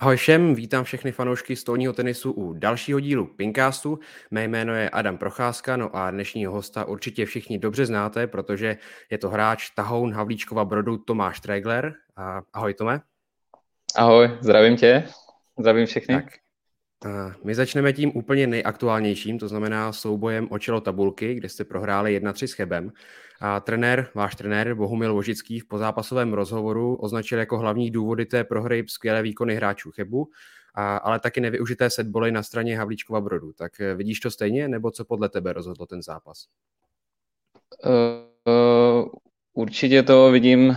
Ahoj všem, vítám všechny fanoušky stolního tenisu u dalšího dílu Pinkastu. Mé jméno je Adam Procházka, no a dnešního hosta určitě všichni dobře znáte, protože je to hráč Tahoun Havlíčkova Brodu Tomáš Tregler. Ahoj Tome. Ahoj, zdravím tě, zdravím všechny. Tak, my začneme tím úplně nejaktuálnějším, to znamená soubojem o čelo tabulky, kde jste prohráli 1-3 s Chebem. A trenér, váš trenér Bohumil Vožický v pozápasovém rozhovoru označil jako hlavní důvody té prohry skvělé výkony hráčů Chebu, a, ale taky nevyužité setboly na straně Havlíčkova Brodu. Tak eh, vidíš to stejně, nebo co podle tebe rozhodlo ten zápas? Uh, určitě to vidím. Uh,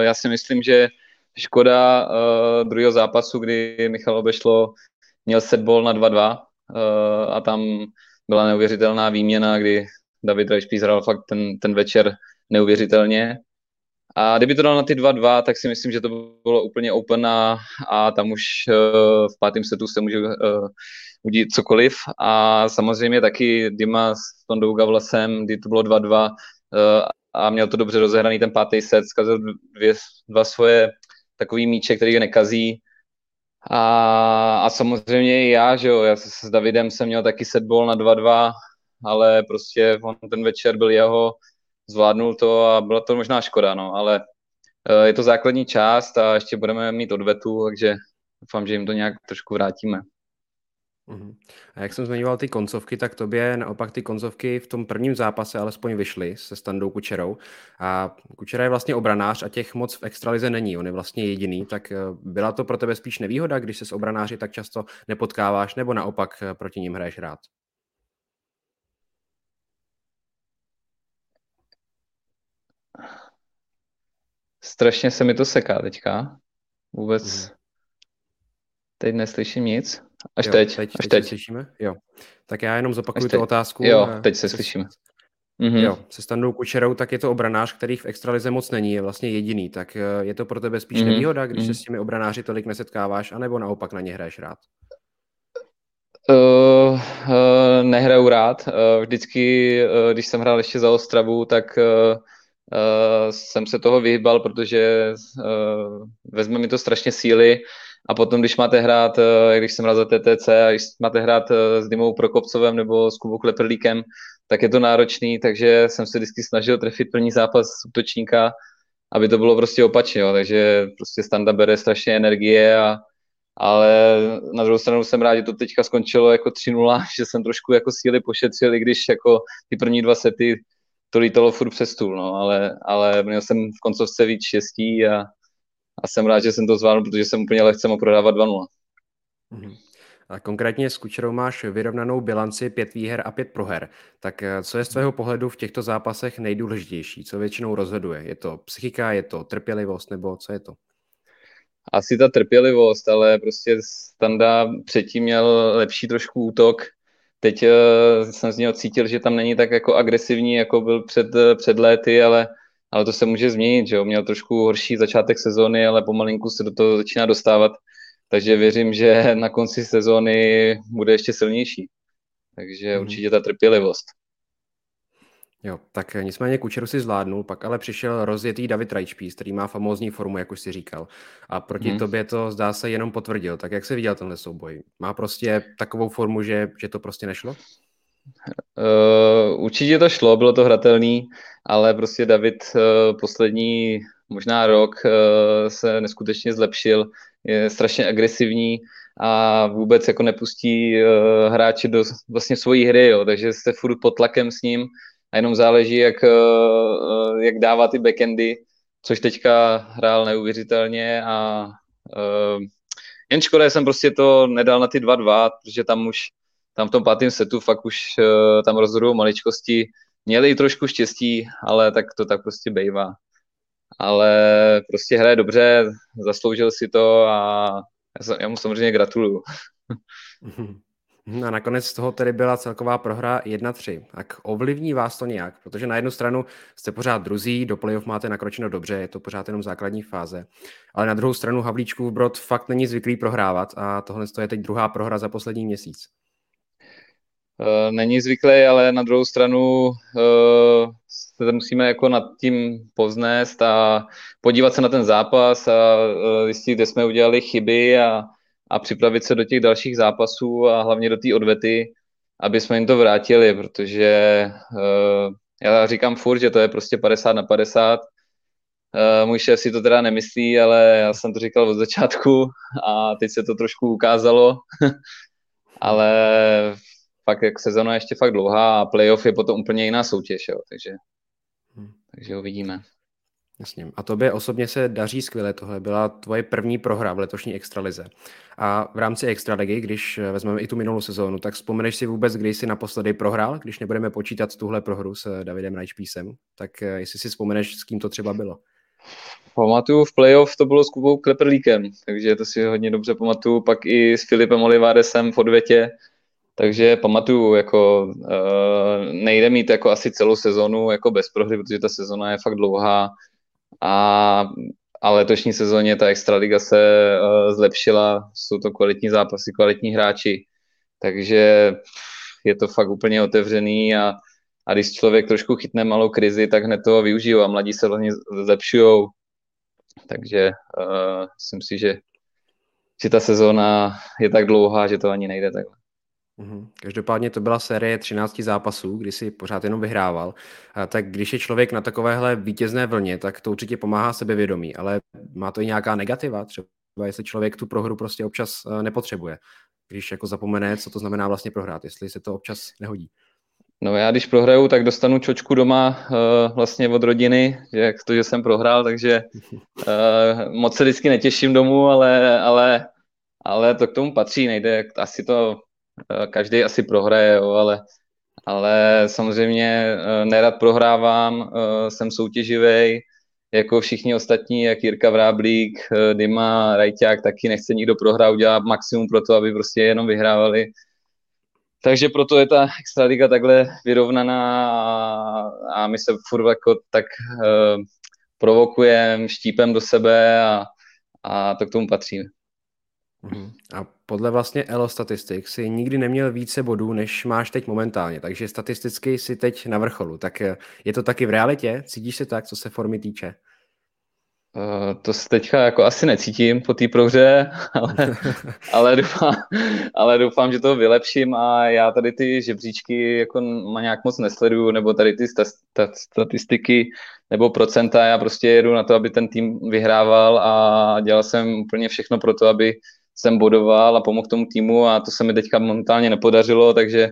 já si myslím, že škoda uh, druhého zápasu, kdy Michal Obešlo měl setball na 2-2 uh, a tam byla neuvěřitelná výměna, kdy David Rajšpíš hrál fakt ten, ten večer neuvěřitelně. A kdyby to dal na ty 2-2, tak si myslím, že to bylo úplně open a, a tam už uh, v pátém setu se může uh, udít cokoliv. A samozřejmě taky Dima s Tondou Gavlasem, kdy to bylo 2-2 uh, a měl to dobře rozehraný ten pátý set, zkazil dvě, dva svoje takový míče, který nekazí. A, a samozřejmě já, že jo, já s Davidem jsem měl taky setball na 2-2, ale prostě on ten večer byl jeho, zvládnul to a byla to možná škoda, no, ale eh, je to základní část a ještě budeme mít odvetu, takže doufám, že jim to nějak trošku vrátíme. Uhum. A jak jsem zmiňoval ty koncovky, tak tobě naopak ty koncovky v tom prvním zápase alespoň vyšly se Standou Kučerou. A Kučera je vlastně obranář a těch moc v extralize není, on je vlastně jediný. Tak eh, byla to pro tebe spíš nevýhoda, když se s obranáři tak často nepotkáváš, nebo naopak eh, proti ním hraješ rád? Strašně se mi to seká teďka. Vůbec hmm. teď neslyším nic. Až jo, teď. teď. Až teď. teď. slyšíme? Jo. Tak já jenom zopakuju tu otázku. Jo, teď se slyšíme. Mm-hmm. Jo, se Standou Kučerou, tak je to obranář, který v extralize moc není, je vlastně jediný. Tak eh, je to pro tebe spíš mm-hmm. nevýhoda, když mm-hmm. se s těmi obranáři tolik nesetkáváš, anebo naopak na ně hraješ rád? Uh, uh, nehraju rád. Uh, vždycky, uh, když jsem hrál ještě za Ostravu, tak uh, uh, jsem se toho vyhýbal, protože uh, vezme mi to strašně síly a potom, když máte hrát, uh, když jsem hrál za TTC a když máte hrát uh, s Dymou Prokopcovem nebo s Kubou Kleprlíkem, tak je to náročný, takže jsem se vždycky snažil trefit první zápas útočníka, aby to bylo prostě opačně, jo. takže prostě standa bere strašně energie a ale na druhou stranu jsem rád, že to teďka skončilo jako 3-0, že jsem trošku jako síly pošetřil, i když jako ty první dva sety to lítalo furt přes stůl, no, ale, ale měl jsem v koncovce víc štěstí a, a jsem rád, že jsem to zvládl, protože jsem úplně lehce mohl prodávat 2-0. Mm-hmm. A konkrétně s Kučerou máš vyrovnanou bilanci pět výher a pět proher. Tak eh, co je z tvého pohledu v těchto zápasech nejdůležitější? Co většinou rozhoduje? Je to psychika, je to trpělivost nebo co je to? Asi ta trpělivost, ale prostě Standa předtím měl lepší trošku útok, Teď uh, jsem z něho cítil, že tam není tak jako agresivní, jako byl před, uh, před léty, ale, ale to se může změnit, že jo? Měl trošku horší začátek sezóny, ale pomalinku se do toho začíná dostávat, takže věřím, že na konci sezóny bude ještě silnější. Takže mm. určitě ta trpělivost. Jo, tak nicméně Kučeru si zvládnul, pak ale přišel rozjetý David Rajčpís, který má famózní formu, jak už si říkal. A proti hmm. tobě to zdá se jenom potvrdil. Tak jak se viděl tenhle souboj? Má prostě takovou formu, že, že to prostě nešlo? Uh, určitě to šlo, bylo to hratelný, ale prostě David uh, poslední možná rok uh, se neskutečně zlepšil, je strašně agresivní a vůbec jako nepustí uh, hráče do vlastně svojí hry, jo, takže jste furt pod tlakem s ním a jenom záleží, jak, eh, jak dává ty backendy, což teďka hrál neuvěřitelně a uh, jen škoda, jsem prostě to nedal na ty 2-2, protože tam už tam v tom pátém setu fakt už uh, tam rozhodují maličkosti. Měli trošku štěstí, ale tak to tak prostě bejvá. Ale prostě hraje dobře, zasloužil si to a já, já mu samozřejmě gratuluju. Hm, a nakonec z toho tedy byla celková prohra 1-3. Tak ovlivní vás to nějak? Protože na jednu stranu jste pořád druzí, do playoff máte nakročeno dobře, je to pořád jenom základní fáze. Ale na druhou stranu Havlíčkův Brod fakt není zvyklý prohrávat a tohle je teď druhá prohra za poslední měsíc. Uh, není zvyklý, ale na druhou stranu uh, se musíme jako nad tím poznést a podívat se na ten zápas a zjistit, kde jsme udělali chyby a, a připravit se do těch dalších zápasů a hlavně do té odvety, aby jsme jim to vrátili, protože já říkám furt, že to je prostě 50 na 50. Uh, můj šéf si to teda nemyslí, ale já jsem to říkal od začátku a teď se to trošku ukázalo. ale fakt jak sezona je ještě fakt dlouhá a playoff je potom úplně jiná soutěž, jo, takže, hmm. takže uvidíme. Jasně. A tobě osobně se daří skvěle. Tohle byla tvoje první prohra v letošní extralize. A v rámci extraligy, když vezmeme i tu minulou sezónu, tak vzpomeneš si vůbec, kdy jsi naposledy prohrál, když nebudeme počítat tuhle prohru s Davidem Rajčpísem, tak eh, jestli si vzpomeneš, s kým to třeba bylo? Pamatuju, v playoff to bylo s Kubou Kleperlíkem, takže to si hodně dobře pamatuju. Pak i s Filipem Olivaresem v odvětě, takže pamatuju, jako uh, nejde mít jako asi celou sezonu jako bez prohry, protože ta sezona je fakt dlouhá a, a letošní sezóně ta Extraliga se uh, zlepšila, jsou to kvalitní zápasy, kvalitní hráči, takže je to fakt úplně otevřený a, a když člověk trošku chytne malou krizi, tak hned toho využiju a mladí se vlastně zlepšují. Takže uh, myslím si, že, že ta sezóna je tak dlouhá, že to ani nejde takhle. Mhm. Každopádně to byla série 13 zápasů, kdy si pořád jenom vyhrával. A tak když je člověk na takovéhle vítězné vlně, tak to určitě pomáhá sebevědomí, ale má to i nějaká negativa, třeba jestli člověk tu prohru prostě občas eh, nepotřebuje. Když jako zapomene, co to znamená vlastně prohrát, jestli se to občas nehodí. No já když prohraju, tak dostanu čočku doma uh, vlastně od rodiny, že jak to, že jsem prohrál, takže uh, moc se vždycky netěším domů, ale, ale, ale to k tomu patří, nejde, asi to každý asi prohraje, jo, ale, ale samozřejmě eh, nerad prohrávám, eh, jsem soutěživý, jako všichni ostatní, jak Jirka Vráblík, Dima, Rajťák, taky nechce nikdo prohrát, udělat maximum pro to, aby prostě jenom vyhrávali. Takže proto je ta extraliga takhle vyrovnaná a, a my se furt jako tak uh, provokujeme, štípem do sebe a, a to k tomu patří. Mhm. A podle vlastně Elo statistik si nikdy neměl více bodů, než máš teď momentálně, takže statisticky si teď na vrcholu. Tak eh, je to taky v realitě? Cítíš se tak, co se formy týče? Uh, to se teďka jako asi necítím po té prohře, ale, ale, doufám, ale doufám, že to vylepším a já tady ty žebříčky jako má nějak moc nesleduju, nebo tady ty sta, sta, statistiky nebo procenta, já prostě jedu na to, aby ten tým vyhrával a dělal jsem úplně všechno pro to, aby jsem bodoval a pomohl tomu týmu a to se mi teďka momentálně nepodařilo, takže,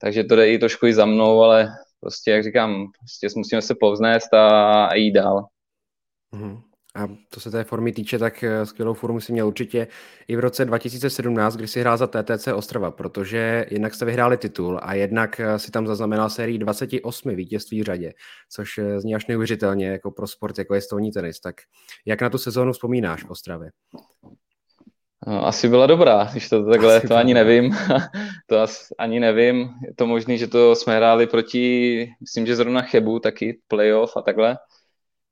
takže to jde i trošku i za mnou, ale prostě, jak říkám, prostě musíme se povznést a, a jít dál. Mm-hmm. A to se té formy týče, tak eh, skvělou formu si měl určitě i v roce 2017, kdy si hrál za TTC Ostrava, protože jednak jste vyhráli titul a jednak eh, si tam zaznamenal sérii 28 vítězství v řadě, což eh, zní až neuvěřitelně jako pro sport, jako je stolní tenis. Tak jak na tu sezónu vzpomínáš v Ostravě? No, asi byla dobrá, když to takhle, asi to ani nevím. to asi ani nevím. Je to možné, že to jsme hráli proti, myslím, že zrovna Chebu, taky playoff a takhle.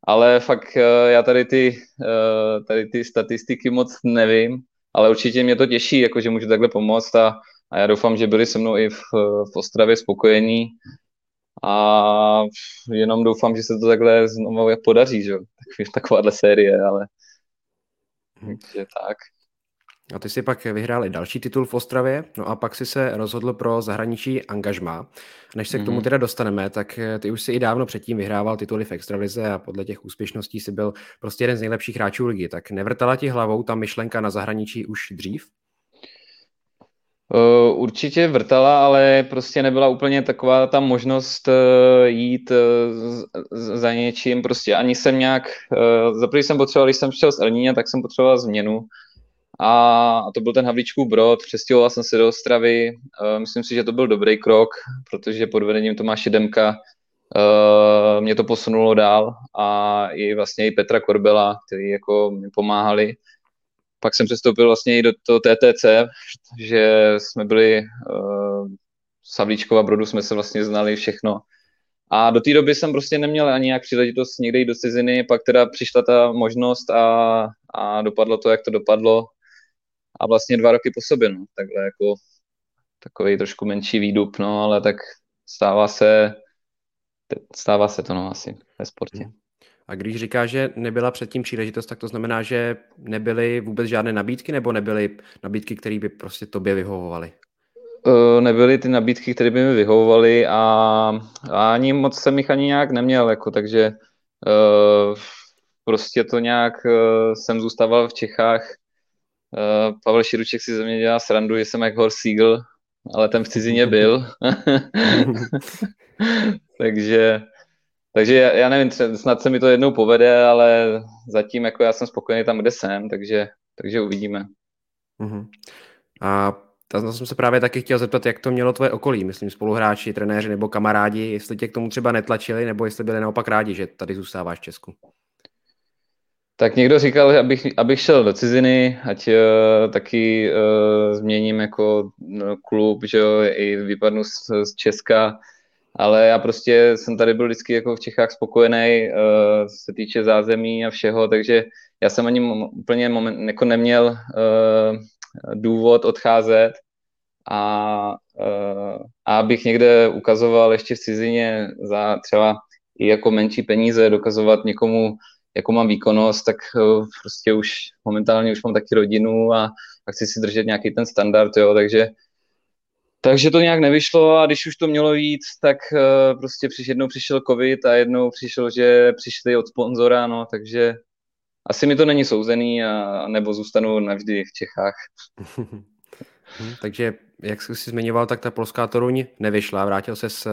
Ale fakt eh, já tady ty, eh, tady ty statistiky moc nevím, ale určitě mě to těší, jako že můžu takhle pomoct a, a já doufám, že byli se mnou i v, v Ostravě spokojení a jenom doufám, že se to takhle znovu podaří, že? takováhle série, ale mhm. takže tak. A ty si pak vyhrál i další titul v Ostravě, no a pak si se rozhodl pro zahraničí angažmá. Než se mm-hmm. k tomu mhm. teda dostaneme, tak eh, ty už si i dávno předtím vyhrával tituly v Extralize a podle těch úspěšností si byl prostě jeden z nejlepších hráčů ligy. Tak nevrtala ti hlavou ta myšlenka na zahraničí už dřív? Uh, určitě vrtala, ale prostě nebyla úplně taková ta možnost uh, jít za něčím. Prostě ani jsem nějak, za jsem potřeboval, když jsem šel z Elníně, tak jsem potřeboval změnu a to byl ten Havlíčkův brod, přestěhoval jsem se do Ostravy, myslím si, že to byl dobrý krok, protože pod vedením Tomáše Demka mě to posunulo dál a i vlastně i Petra Korbela, který jako mi pomáhali. Pak jsem přestoupil vlastně i do toho TTC, že jsme byli s Havlíčkova brodu, jsme se vlastně znali všechno. A do té doby jsem prostě neměl ani nějak příležitost někde jít do ciziny, pak teda přišla ta možnost a, a dopadlo to, jak to dopadlo a vlastně dva roky po sobě, no, takhle jako takový trošku menší výdup, no, ale tak stává se, stává se to no asi ve sportě. Hmm. A když říká, že nebyla předtím příležitost, tak to znamená, že nebyly vůbec žádné nabídky, nebo nebyly nabídky, které by prostě tobě vyhovovaly? Nebyly ty nabídky, které by mi vyhovovaly a, a ani moc jsem jich ani nějak neměl, jako, takže uh, prostě to nějak uh, jsem zůstával v Čechách. Uh, Pavel Širuček si ze mě dělá srandu, že jsem jak Horst Siegel, ale ten v cizině byl. takže takže já, já nevím, snad se mi to jednou povede, ale zatím jako já jsem spokojený tam, kde jsem, takže, takže uvidíme. Uh-huh. A tam jsem se právě taky chtěl zeptat, jak to mělo tvoje okolí, myslím spoluhráči, trenéři nebo kamarádi, jestli tě k tomu třeba netlačili, nebo jestli byli naopak rádi, že tady zůstáváš v Česku. Tak někdo říkal, abych, abych šel do ciziny, ať uh, taky uh, změním jako no, klub, že jo, i vypadnu z, z Česka, ale já prostě jsem tady byl vždycky jako v Čechách spokojený, uh, se týče zázemí a všeho, takže já jsem ani úplně moment, jako neměl uh, důvod odcházet. A, uh, a abych někde ukazoval ještě v cizině za třeba i jako menší peníze, dokazovat někomu, jako mám výkonnost, tak uh, prostě už momentálně už mám taky rodinu a, a chci si držet nějaký ten standard, jo, takže takže to nějak nevyšlo a když už to mělo jít, tak uh, prostě přiš, jednou přišel covid a jednou přišel, že přišli od sponzora, no, takže asi mi to není souzený a nebo zůstanu navždy v Čechách. Hm, takže, jak jsi si zmiňoval, tak ta polská Toruň nevyšla, vrátil se eh,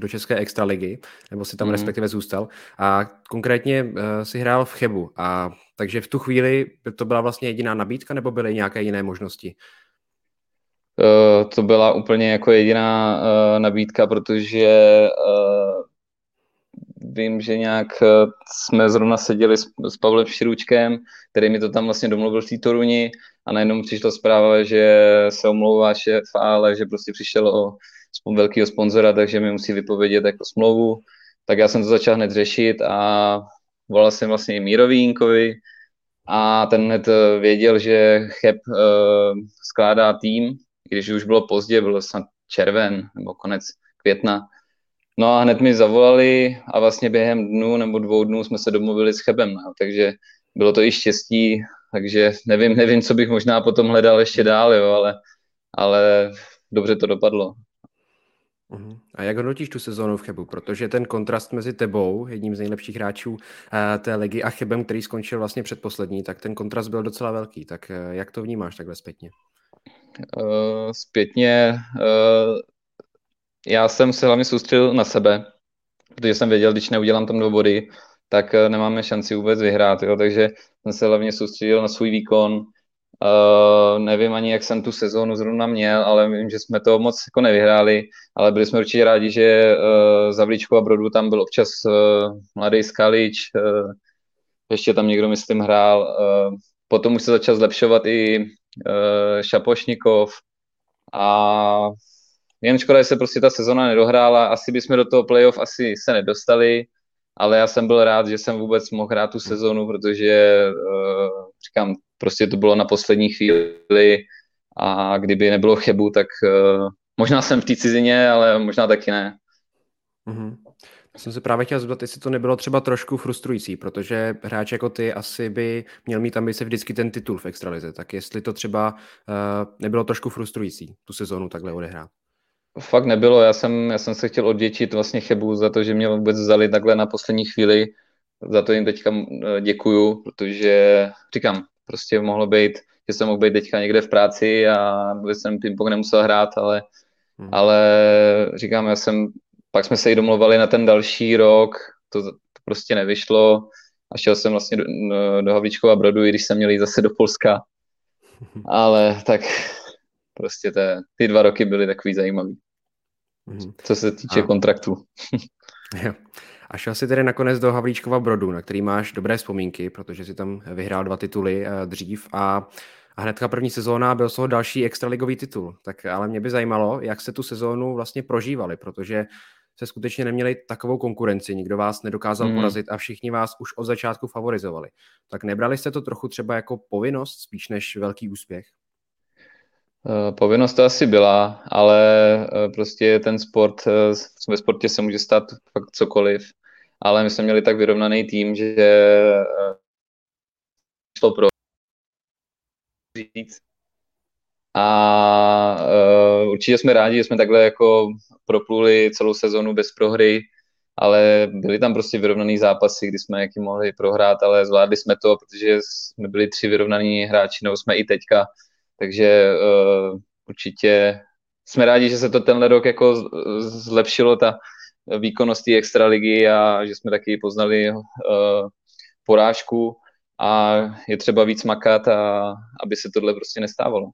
do České extraligy, nebo si tam mm. respektive zůstal. A konkrétně uh, si hrál v Chebu. A takže v tu chvíli to byla vlastně jediná nabídka, nebo byly nějaké jiné možnosti? Uh, to byla úplně jako jediná uh, nabídka, protože uh, vím, že nějak jsme zrovna seděli s, s Pavlem Širučkem, který mi to tam vlastně domluvil v té Toruni a najednou přišla zpráva, že se omlouvá šéf, ale že prostě přišel o velkého sponzora, takže mi musí vypovědět jako smlouvu. Tak já jsem to začal hned řešit a volal jsem vlastně i Jinkovi a ten hned věděl, že Cheb uh, skládá tým když už bylo pozdě, bylo snad červen nebo konec května. No a hned mi zavolali a vlastně během dnů nebo dvou dnů jsme se domluvili s Chebem, no, takže bylo to i štěstí, takže nevím, nevím, co bych možná potom hledal ještě dál, jo, ale, ale dobře to dopadlo. Mhm. A jak hodnotíš tu sezónu v Chebu? Protože ten kontrast mezi tebou, jedním z nejlepších hráčů eh, té ligy, a Chebem, který skončil vlastně předposlední, tak ten kontrast byl docela velký. Tak eh, jak to vnímáš takhle zpětně? uh, zpětně já jsem se hlavně soustředil na sebe, protože jsem věděl, když neudělám tam dva body, tak uh, nemáme šanci vůbec vyhrát, jo, takže jsem se hlavně soustředil na svůj výkon. Uh, nevím ani, jak jsem tu sezónu zrovna měl, ale vím, že jsme to moc jako nevyhráli, ale byli jsme určitě rádi, že uh, za Vlíčku a Brodu tam byl občas uh, mladý Skalič, uh, ještě tam někdo, myslím, hrál. Uh, potom už se začal zlepšovat i uh, Šapošnikov a jen škoda, že se prostě ta sezona nedohrála, asi bychom do toho playoff asi se nedostali, ale já jsem byl rád, že jsem vůbec mohl hrát tu sezonu, protože uh, říkám, prostě to bylo na poslední chvíli a kdyby nebylo Chebu, tak uh, možná jsem v té cizině, ale možná taky ne. Mm-hmm. Jsem se právě chtěl zeptat, jestli to nebylo třeba trošku frustrující, protože hráč jako ty asi by měl mít ambice vždycky ten titul v extralize, tak jestli to třeba uh, nebylo trošku frustrující tu sezónu takhle odehrát. Fakt nebylo, já jsem, já jsem se chtěl odděčit vlastně Chebu za to, že mě vůbec vzali takhle na poslední chvíli, za to jim teďka eh, děkuju, protože říkám, prostě mohlo být, že jsem mohl být teďka někde v práci a vůbec jsem ping-pong nemusel hrát, ale, hmm. ale říkám, já jsem pak jsme se i domluvali na ten další rok, to, to prostě nevyšlo a šel jsem vlastně do, do Havlíčkova Brodu, i když jsem měl jít zase do Polska. Ale tak prostě te, ty dva roky byly takový zajímavý. Mm-hmm. Co se týče a... kontraktu. A šel si tedy nakonec do Havlíčkova Brodu, na který máš dobré vzpomínky, protože si tam vyhrál dva tituly uh, dřív a, a hnedka první sezóna byl z toho další extraligový titul. Tak ale mě by zajímalo, jak se tu sezónu vlastně prožívali, protože se skutečně neměli takovou konkurenci, nikdo vás nedokázal hmm. porazit a všichni vás už od začátku favorizovali. Tak nebrali jste to trochu třeba jako povinnost spíš než velký úspěch? Eh, povinnost to asi byla, ale eh, prostě ten sport, ve sportě se může stát fakt cokoliv, ale my jsme měli tak vyrovnaný tým, že šlo pro. A určitě jsme rádi, že jsme takhle jako propluli celou sezonu bez prohry, ale byly tam prostě vyrovnaný zápasy, kdy jsme jaký mohli prohrát, ale zvládli jsme to, protože jsme byli tři vyrovnaní hráči, nebo jsme i teďka, takže uh, určitě jsme rádi, že se to tenhle rok jako zlepšilo, ta výkonnost extraligy a že jsme taky poznali uh, porážku a je třeba víc makat, a aby se tohle prostě nestávalo.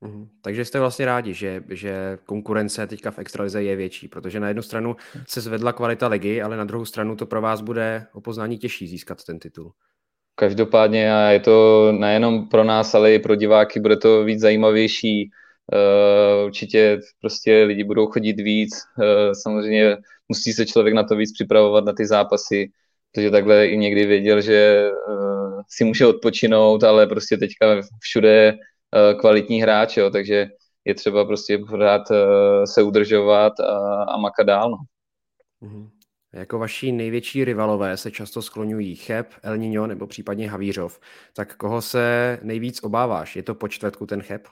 Mhm. Takže jste vlastně rádi, že, že konkurence teďka v extralize je větší, protože na jednu stranu se zvedla kvalita ligy, ale na druhou stranu to pro vás bude o poznání těžší získat ten titul. Každopádně a je to nejenom pro nás, ale i pro diváky bude to víc zajímavější. Uh, určitě prostě lidi budou chodit víc. Uh, samozřejmě musí se člověk na to víc připravovat, na ty zápasy, protože takhle i někdy věděl, že uh, si může odpočinout, ale prostě teďka všude Eh, kvalitní hráč, jo, takže je třeba prostě pořád eh, se udržovat a, a makat dál. No. Mm-hmm. Jako vaši největší rivalové se často skloňují Cheb, El Niño nebo případně Havířov. Tak koho se nejvíc obáváš? Je to po čtvrtku ten Cheb?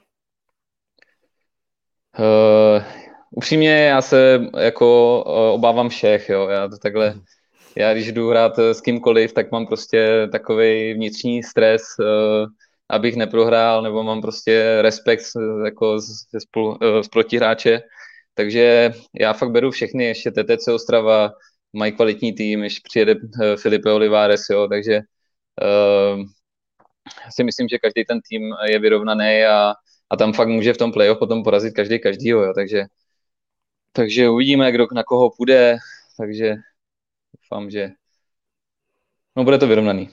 Uh, upřímně já se jako uh, obávám všech, jo. Já to takhle, mm. já když jdu hrát s kýmkoliv, tak mám prostě takový vnitřní stres, uh, abych neprohrál, nebo mám prostě respekt jako z, z, z protihráče. Takže já fakt beru všechny, ještě TTC Ostrava mají kvalitní tým, ještě přijede eh, Filipe Olivares, jo, takže uh, si myslím, že každý ten tým je vyrovnaný a, a tam fakt může v tom playoff potom porazit každý každýho, jo, takže, takže uvidíme, kdo na koho půjde, takže doufám, že no, bude to vyrovnaný.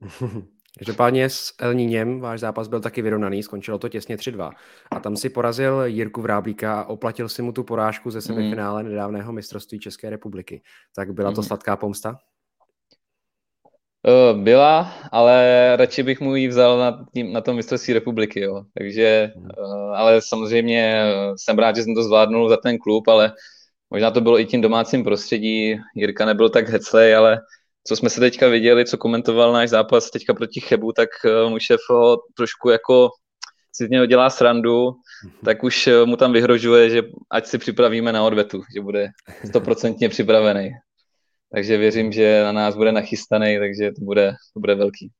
Každopádně s El Níněm váš zápas byl taky vyrovnaný, skončilo to těsně 3-2. A tam si porazil Jirku Vráblíka a oplatil si mu tu porážku ze semifinále mm. nedávného mistrovství České republiky. Tak byla to mm. sladká pomsta? Byla, ale radši bych mu ji vzal na, tím, na tom mistrovství republiky, jo. Takže, mm. ale samozřejmě jsem rád, že jsem to zvládnul za ten klub, ale možná to bylo i tím domácím prostředí. Jirka nebyl tak heclej, ale co jsme se teďka viděli, co komentoval náš zápas teďka proti Chebu, tak uh, můj šéf ho trošku jako si z něho dělá srandu, mhm. tak už uh, mu tam vyhrožuje, že ať si připravíme na odvetu, že bude stoprocentně připravený. Takže věřím, že na nás bude nachystaný, takže to bude, to bude velký.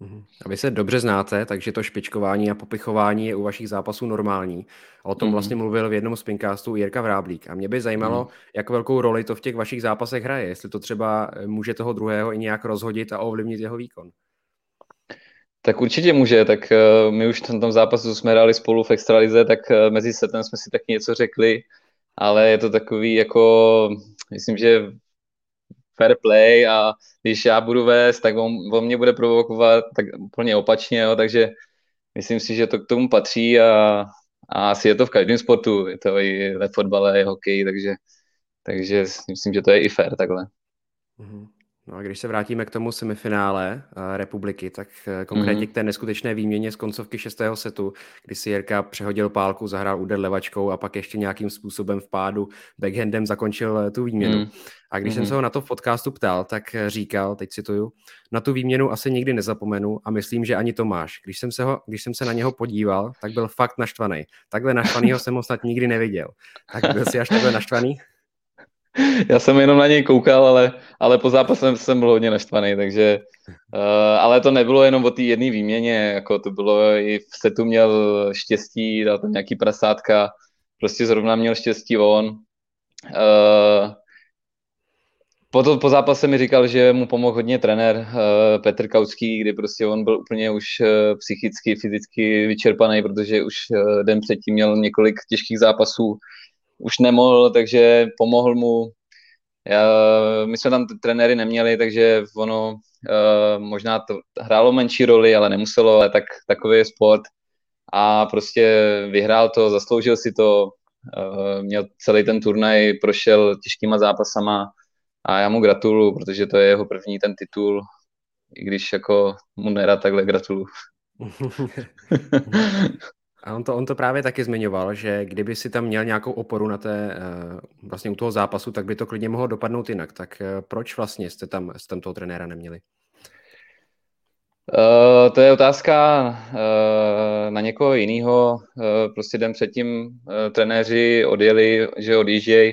Mhm. A vy se dobře znáte, takže to špičkování a popichování je u vašich zápasů normální. A o tom mm. vlastně mluvil v jednom z pinkastů Jirka Vráblík. A mě by zajímalo, mm. jak velkou roli to v těch vašich zápasech hraje. Jestli to třeba eh, může toho druhého i nějak rozhodit a ovlivnit jeho výkon. Tak určitě může, tak uh, my už v tom zápasu jsme hráli spolu v extralize, tak uh, mezi setem jsme si taky něco řekli, ale je to takový jako, myslím, že fair play a když já budu vést, tak on, on mě bude provokovat tak úplně opačně, jo, takže myslím si, že to k tomu patří a, a asi je to v každém sportu, je to i ve fotbale, i hokej, takže, takže myslím, že to je i fair takhle. Mm-hmm. No a když se vrátíme k tomu semifinále uh, republiky, tak uh, konkrétně mm-hmm. k té neskutečné výměně z koncovky šestého setu, kdy si Jirka přehodil pálku, zahrál úder levačkou a pak ještě nějakým způsobem v pádu backhandem zakončil uh, tu výměnu. Mm-hmm. A když mm-hmm. jsem se ho na to v podcastu ptal, tak říkal, teď cituju, na tu výměnu asi nikdy nezapomenu a myslím, že ani Tomáš. Když jsem se, ho, když jsem se na něho podíval, tak byl fakt naštvaný. Takhle naštvanýho jsem ho snad nikdy neviděl. Tak byl si až takhle naštvaný? Já jsem jenom na něj koukal, ale, ale po zápase jsem byl hodně naštvaný, takže uh, ale to nebylo jenom o té jedné výměně, jako to bylo i v setu měl štěstí, dal tam nějaký prasátka, prostě zrovna měl štěstí on. Uh, po, to, po zápase mi říkal, že mu pomohl hodně trenér uh, Petr Kauský, kdy prostě on byl úplně už uh, psychicky, fyzicky vyčerpaný, protože už uh, den předtím měl několik těžkých zápasů už nemohl, takže pomohl mu. Já, my jsme tam trenéry neměli, takže ono uh, možná to hrálo menší roli, ale nemuselo, ale tak, takový je sport. A prostě vyhrál to, zasloužil si to, uh, měl celý ten turnaj, prošel těžkýma zápasama a já mu gratuluju, protože to je jeho první ten titul, i když jako mu nerad takhle gratuluju. A on to, on to právě taky zmiňoval, že kdyby si tam měl nějakou oporu na té, eh, vlastně u toho zápasu, tak by to klidně mohlo dopadnout jinak. Tak eh, proč vlastně jste tam, jste tam toho trenéra neměli? Uh, to je otázka uh, na někoho jiného. Uh, prostě den předtím trenéři odjeli, že odjíždějí.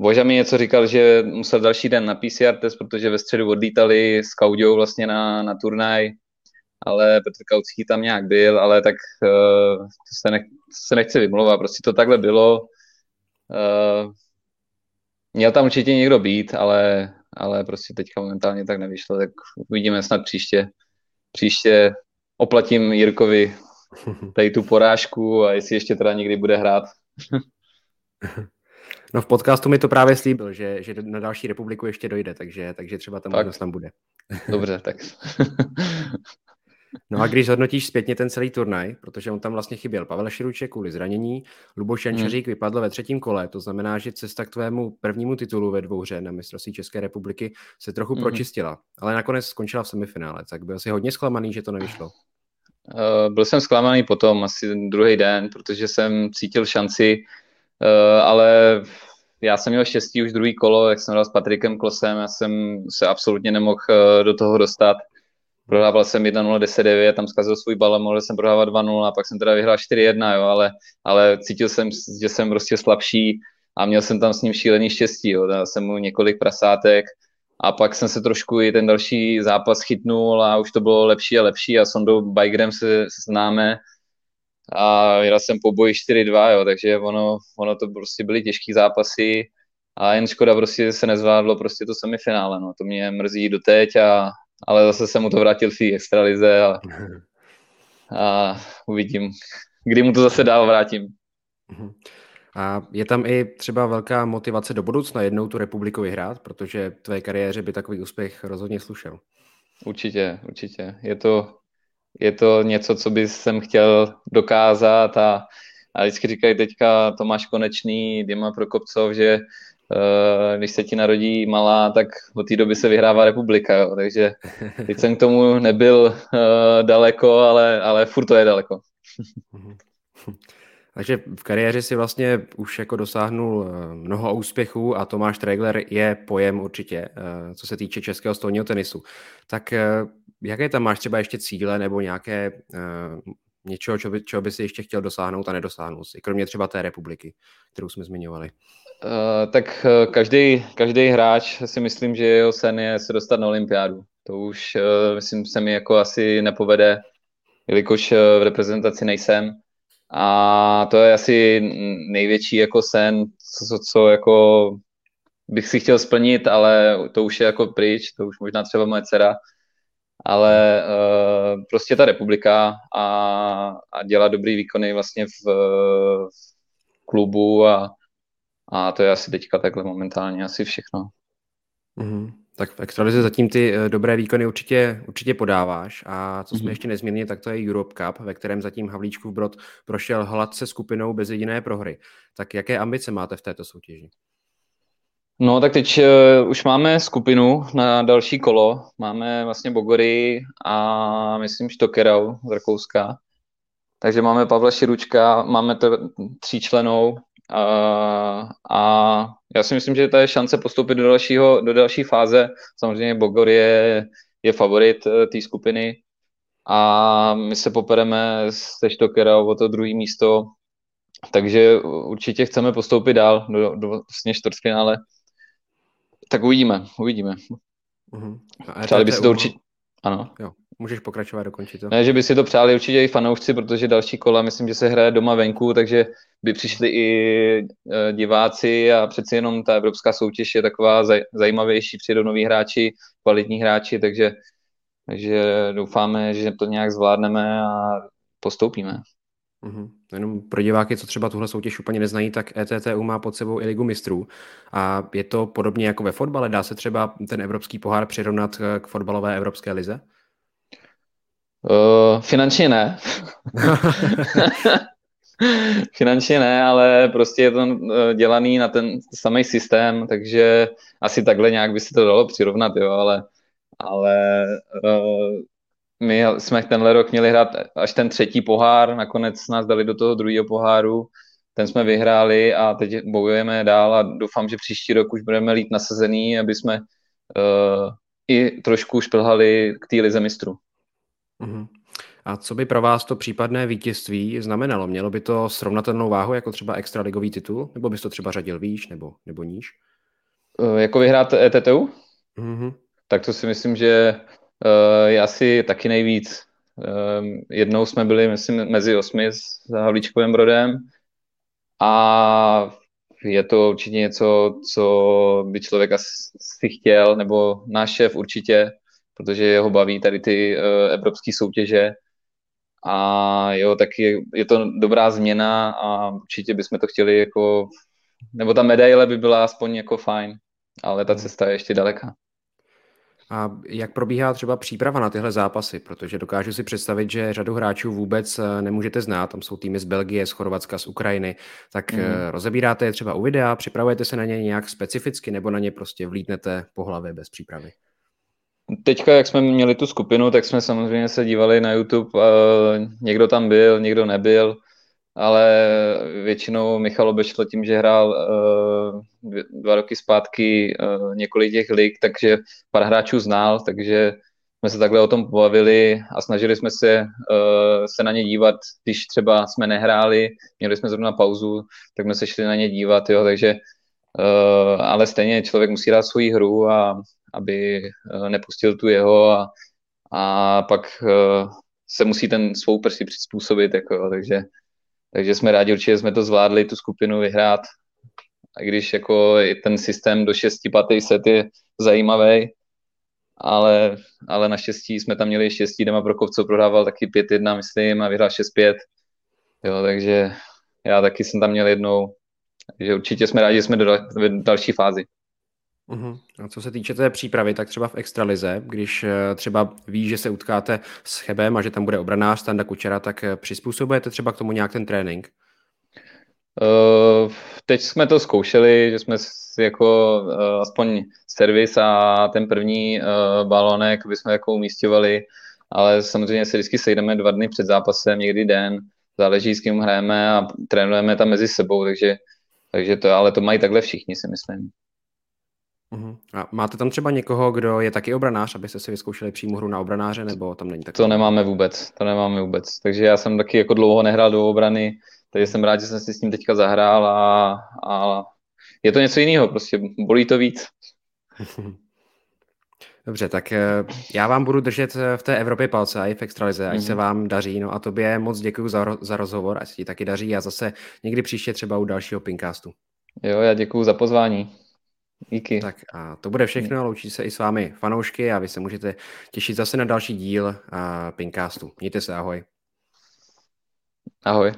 Boža mi něco říkal, že musel další den na PCR test, protože ve středu odlítali s Kaudou vlastně na, na turnaj, ale Petr Kaucký tam nějak byl, ale tak uh, to se, nech, to se nechci vymlouvat, prostě to takhle bylo. Uh, měl tam určitě někdo být, ale, ale prostě teďka momentálně tak nevyšlo, tak uvidíme snad příště příště oplatím Jirkovi tady tu porážku a jestli ještě teda někdy bude hrát. No v podcastu mi to právě slíbil, že, že na další republiku ještě dojde, takže, takže třeba tam možnost tam bude. Dobře, tak. No a když hodnotíš zpětně ten celý turnaj, protože on tam vlastně chyběl Pavel Širuček kvůli zranění, Luboš Jančařík hmm. vypadl ve třetím kole, to znamená, že cesta k tvému prvnímu titulu ve dvouhře na mistrovství České republiky se trochu hmm. pročistila, ale nakonec skončila v semifinále, tak byl jsi hodně zklamaný, že to nevyšlo. Uh, byl jsem zklamaný potom, asi druhý den, protože jsem cítil šanci, uh, ale já jsem měl štěstí už druhý kolo, jak jsem hrál s Patrikem Klosem, já jsem se absolutně nemohl uh, do toho dostat prohrával jsem 1-0, 10-9, tam zkazil svůj bal, mohl jsem prohrávat 2-0 a pak jsem teda vyhrál 4-1, jo, ale, ale cítil jsem, že jsem prostě slabší a měl jsem tam s ním šílený štěstí, jo, dal jsem mu několik prasátek a pak jsem se trošku i ten další zápas chytnul a už to bylo lepší a lepší a s Ondou se, známe a vyhrál jsem po boji 4-2, jo, takže ono, ono to prostě byly těžké zápasy a jen škoda prostě se nezvládlo prostě to semifinále, no, to mě mrzí doteď a, ale zase jsem mu to vrátil v té extralize a, a uvidím, kdy mu to zase dál vrátím. Mhm. A je tam i třeba velká motivace do budoucna jednou tu republiku vyhrát, protože tvé kariéře by takový úspěch rozhodně slušel. Určitě, určitě. Je to, je to něco, co by jsem chtěl dokázat a, a vždycky říkají teďka Tomáš Konečný, Dima Prokopcov, že když se ti narodí malá, tak od té doby se vyhrává republika, jo. takže teď jsem k tomu nebyl uh, daleko, ale, ale furt to je daleko. Takže v kariéře si vlastně už jako dosáhnul eh, mnoho úspěchů a Tomáš Tregler je pojem určitě, co se týče českého stolního tenisu. Tak jaké tam máš třeba ještě cíle nebo nějaké něčeho, čo by, čeho by si ještě chtěl dosáhnout a nedosáhnout si, kromě třeba té republiky, kterou jsme zmiňovali? Uh, tak každý, každý hráč si myslím, že jeho sen je se dostat na olympiádu. To už uh, myslím se mi jako asi nepovede, jelikož v reprezentaci nejsem. A to je asi největší jako sen, co, co jako bych si chtěl splnit, ale to už je jako pryč, to už možná třeba moje dcera, ale prostě ta republika a, a dělat dobrý výkony vlastně v, v klubu a, a to je asi teďka takhle momentálně asi všechno. Mm-hmm. Tak v extralize zatím ty uh, dobré výkony určitě, určitě podáváš a co jsme mm-hmm. ještě nezmínili, tak to je Europe Cup, ve kterém zatím Havlíčkův Brod prošel hladce skupinou bez jediné prohry. Tak jaké ambice máte v této soutěži? No tak teď uh, už máme skupinu na další kolo. Máme vlastně Bogory a myslím Štokerau z Rakouska. Takže máme Pavla Širučka, máme to tříčlenou uh, a já si myslím, že to je šance postoupit do, dalšího, do další fáze. Samozřejmě Bogor je, je favorit uh, té skupiny a my se popereme se Štokerau o to druhé místo. Takže určitě chceme postoupit dál do, do vlastně čtvrtfinále tak uvidíme, uvidíme. Uh-huh. Přáli by si to určitě... Ano. Jo, můžeš pokračovat, dokončit to. Ne, že by si to přáli určitě i fanoušci, protože další kola, myslím, že se hraje doma venku, takže by přišli i e, diváci a přeci jenom ta evropská soutěž je taková zaj, zajímavější, přijdou noví hráči, kvalitní hráči, takže, takže doufáme, že to nějak zvládneme a postoupíme. Mm-hmm. Jenom pro diváky, co třeba tuhle soutěž úplně neznají, tak ETTU má pod sebou i ligu mistrů. A je to podobně jako ve fotbale? Dá se třeba ten evropský pohár přirovnat k fotbalové evropské lize? Uh, finančně ne. finančně ne, ale prostě je to eh, dělaný na ten samý systém, takže asi takhle nějak by se to dalo přirovnat, jo, ale, ale uh, my jsme tenhle rok měli hrát až ten třetí pohár, nakonec nás dali do toho druhého poháru, ten jsme vyhráli a teď bojujeme dál a doufám, že příští rok už budeme lít nasazený, aby jsme uh, i trošku šplhali k té lize mistrů. Uh-huh. A co by pro vás to případné vítězství znamenalo? Mělo by to srovnatelnou váhu jako třeba extraligový titul? Nebo bys to třeba řadil výš nebo, nebo níž? Uh, jako vyhrát ETTU? Uh-huh. Tak to si myslím, že je asi taky nejvíc. Uh, jednou jsme byli, myslím, mezi osmi s Havlíčkovým Brodem a je to určitě něco, co by člověk asi chtěl, nebo náš šéf určitě, protože jeho baví tady ty uh, evropské soutěže a jo, taky je to dobrá změna a určitě bychom to chtěli jako, nebo ta medaile by byla aspoň jako fajn, ale ta hmm. cesta je ještě daleká. A jak probíhá třeba příprava na tyhle zápasy? Protože dokážu si představit, že řadu hráčů vůbec eh, nemůžete znát. Tam jsou týmy z Belgie, z Chorvatska, z Ukrajiny. Tak mm. rozebíráte je třeba u videa, připravujete se na ně nějak specificky nebo na ně prostě vlítnete po hlavě bez přípravy? Teďka, jak jsme měli tu skupinu, tak jsme samozřejmě se dívali na YouTube. Někdo tam byl, někdo nebyl ale většinou Michal Obešlo tím, že hrál uh, dva roky zpátky uh, několik těch lig, takže pár hráčů znal, takže jsme se takhle o tom pobavili a snažili jsme se, uh, se na ně dívat, když třeba jsme nehráli, měli jsme zrovna pauzu, tak jsme se šli na ně dívat, jo, takže uh, ale stejně člověk musí dát svoji hru a aby uh, nepustil tu jeho a, a pak uh, se musí ten svou prsi přizpůsobit, jako, takže takže jsme rádi, určitě jsme to zvládli, tu skupinu vyhrát. A když jako ten systém do 6 patý set je zajímavý, ale, ale naštěstí jsme tam měli štěstí, Dema Prokov, prohrával taky 5-1, myslím, a vyhrál 6-5. Jo, takže já taky jsem tam měl jednou. Takže určitě jsme rádi, že jsme do další fázi. Uh-huh. A co se týče té přípravy, tak třeba v extralize, když eh, třeba víš, že se utkáte s Chebem a že tam bude obranář Standa Kučera, tak eh, přizpůsobujete třeba k tomu nějak ten trénink? Uh, teď jsme to zkoušeli, že jsme jako uh, aspoň servis a ten první uh, balonek bychom jako umístěvali, ale samozřejmě se vždycky sejdeme dva dny před zápasem, někdy den, záleží s kým hrajeme a trénujeme tam mezi sebou, takže, takže to, ale to mají takhle všichni, si myslím. Uh-huh. A máte tam třeba někoho, kdo je taky obranář, abyste si vyzkoušeli přímo hru na obranáře, nebo tam není tak? To nemáme vůbec, to nemáme vůbec. Takže já jsem taky jako dlouho nehrál do obrany, takže jsem rád, že jsem si s ním teďka zahrál a, a je to něco jiného, prostě bolí to víc. Dobře, tak eh, já vám budu držet eh, v té Evropě palce a i v Extralize, ať mm-hmm. se vám daří. No a tobě moc děkuji za, za rozhovor, ať se ti taky daří a zase někdy příště třeba u dalšího Pinkastu. Jo, já děkuji za pozvání. Díky. Tak a to bude všechno. Loučí se i s vámi fanoušky a vy se můžete těšit zase na další díl Pinkastu. Mějte se, ahoj. Ahoj.